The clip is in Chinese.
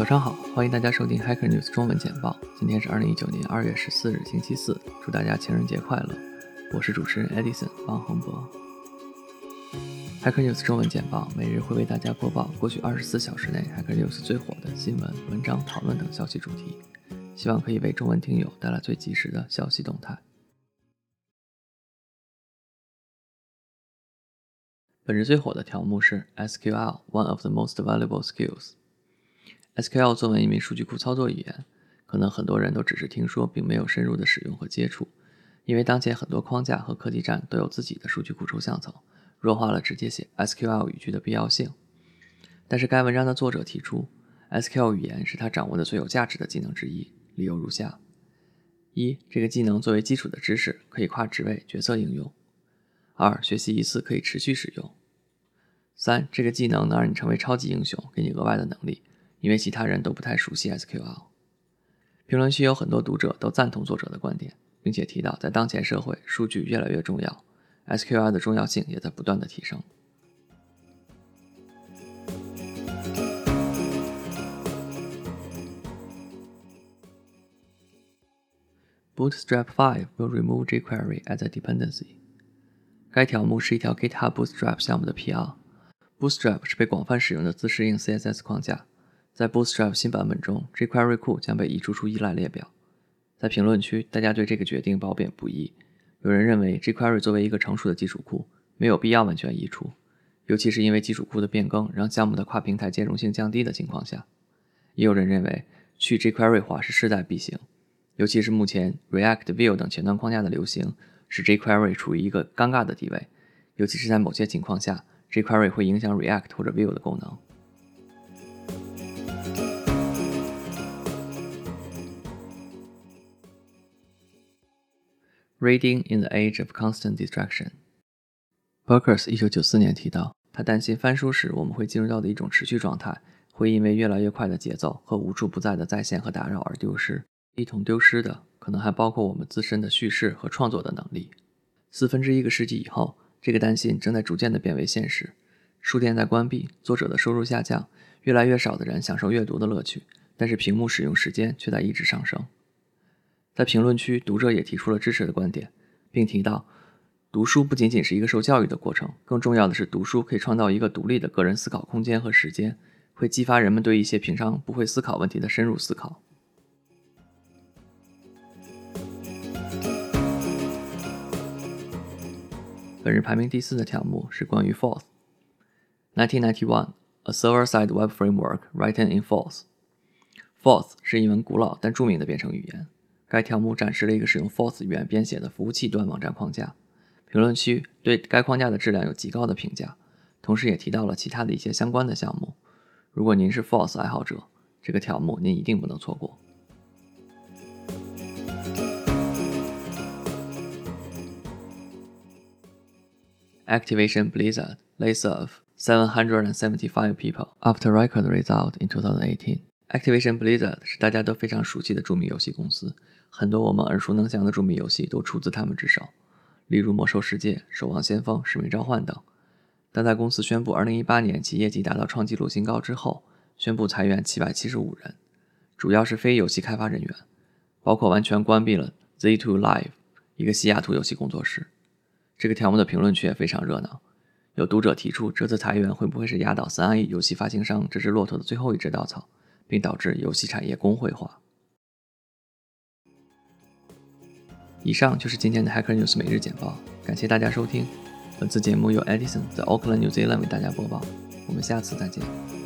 早上好，欢迎大家收听 Hacker News 中文简报。今天是二零一九年二月十四日，星期四。祝大家情人节快乐！我是主持人 Edison 王恒博。Hacker News 中文简报每日会为大家播报过去二十四小时内 Hacker News 最火的新闻、文章、讨论等消息主题，希望可以为中文听友带来最及时的消息动态。本日最火的条目是 SQL，One of the most valuable skills。SQL 作为一名数据库操作语言，可能很多人都只是听说，并没有深入的使用和接触。因为当前很多框架和科技站都有自己的数据库抽象层，弱化了直接写 SQL 语句的必要性。但是该文章的作者提出，SQL 语言是他掌握的最有价值的技能之一，理由如下：一、这个技能作为基础的知识，可以跨职位、角色应用；二、学习一次可以持续使用。三，这个技能能让你成为超级英雄，给你额外的能力，因为其他人都不太熟悉 SQL。评论区有很多读者都赞同作者的观点，并且提到在当前社会，数据越来越重要，SQL 的重要性也在不断的提升。Bootstrap 5 will remove jQuery as a dependency。该条目是一条 GitHub Bootstrap 项目的 PR。Bootstrap 是被广泛使用的自适应 CSS 框架。在 Bootstrap 新版本中，jQuery 库将被移除出依赖列表。在评论区，大家对这个决定褒贬不一。有人认为 jQuery 作为一个成熟的基础库，没有必要完全移除，尤其是因为基础库的变更让项目的跨平台兼容性降低的情况下。也有人认为去 jQuery 化是势在必行，尤其是目前 React、Vue 等前端框架的流行，使 jQuery 处于一个尴尬的地位，尤其是在某些情况下。jQuery 会影响 React 或者 Vue 的功能。Reading in the age of constant Distraction。Burkers 一九九四年提到，他担心翻书时我们会进入到的一种持续状态，会因为越来越快的节奏和无处不在的在线和打扰而丢失。一同丢失的，可能还包括我们自身的叙事和创作的能力。四分之一个世纪以后。这个担心正在逐渐的变为现实，书店在关闭，作者的收入下降，越来越少的人享受阅读的乐趣，但是屏幕使用时间却在一直上升。在评论区，读者也提出了支持的观点，并提到，读书不仅仅是一个受教育的过程，更重要的是读书可以创造一个独立的个人思考空间和时间，会激发人们对一些平常不会思考问题的深入思考。本日排名第四的条目是关于 Forth。1991, a server-side web framework written in Forth。Forth 是一门古老但著名的编程语言。该条目展示了一个使用 Force 语言编写的服务器端网站框架。评论区对该框架的质量有极高的评价，同时也提到了其他的一些相关的项目。如果您是 Force 爱好者，这个条目您一定不能错过。Activation Blizzard lays off 775 people after record result in 2018. Activation Blizzard 是大家都非常熟悉的著名游戏公司，很多我们耳熟能详的著名游戏都出自他们之手，例如《魔兽世界》《守望先锋》《使命召唤》等。但在公司宣布2018年其业绩达到创纪录新高之后，宣布裁员775人，主要是非游戏开发人员，包括完全关闭了 Z2 Live 一个西雅图游戏工作室。这个条目的评论区也非常热闹，有读者提出，这次裁员会不会是压倒三 A 游戏发行商这只骆驼的最后一只稻草，并导致游戏产业工会化？以上就是今天的 Hacker News 每日简报，感谢大家收听。本次节目由 Edison 在 Auckland New Zealand 为大家播报，我们下次再见。